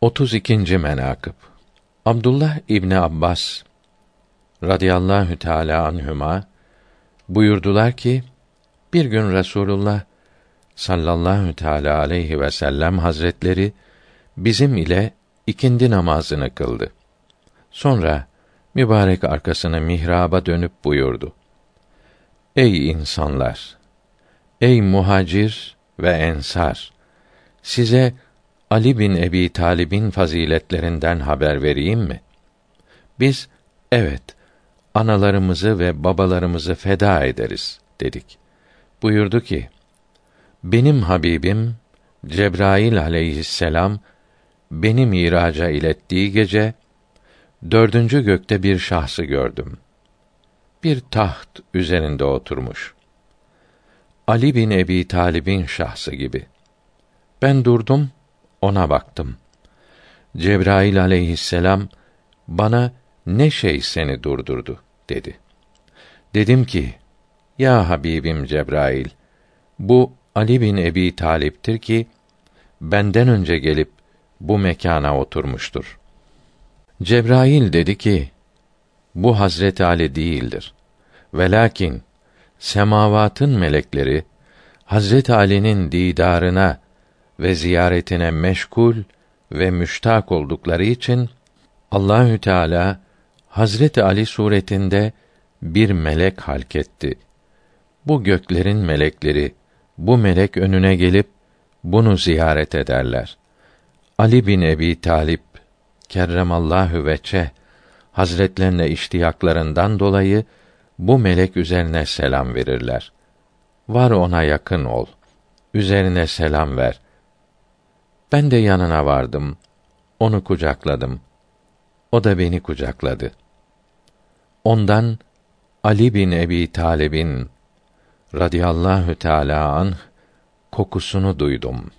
32. menakıb Abdullah İbni Abbas radıyallahu teala anhuma buyurdular ki bir gün Resulullah sallallahu teala aleyhi ve sellem hazretleri bizim ile ikindi namazını kıldı. Sonra mübarek arkasını mihraba dönüp buyurdu. Ey insanlar! Ey muhacir ve ensar! Size Ali bin Ebi Talib'in faziletlerinden haber vereyim mi? Biz evet analarımızı ve babalarımızı feda ederiz dedik. Buyurdu ki: Benim Habibim Cebrail aleyhisselam beni miraca ilettiği gece dördüncü gökte bir şahsı gördüm. Bir taht üzerinde oturmuş. Ali bin Ebi Talib'in şahsı gibi. Ben durdum, ona baktım. Cebrail aleyhisselam bana ne şey seni durdurdu dedi. Dedim ki: Ya Habibim Cebrail, bu Ali bin Ebi Talip'tir ki benden önce gelip bu mekana oturmuştur. Cebrail dedi ki: Bu Hazret Ali değildir. Velakin semavatın melekleri Hazret Ali'nin didarına ve ziyaretine meşgul ve müştak oldukları için Allahü Teala Hazreti Ali suretinde bir melek halketti. Bu göklerin melekleri bu melek önüne gelip bunu ziyaret ederler. Ali bin Ebi Talip kerremallahu veçe Hazretlerine iştiyaklarından dolayı bu melek üzerine selam verirler. Var ona yakın ol. Üzerine selam ver. Ben de yanına vardım. Onu kucakladım. O da beni kucakladı. Ondan Ali bin Ebi Talib'in radıyallahu teâlâ anh kokusunu duydum.''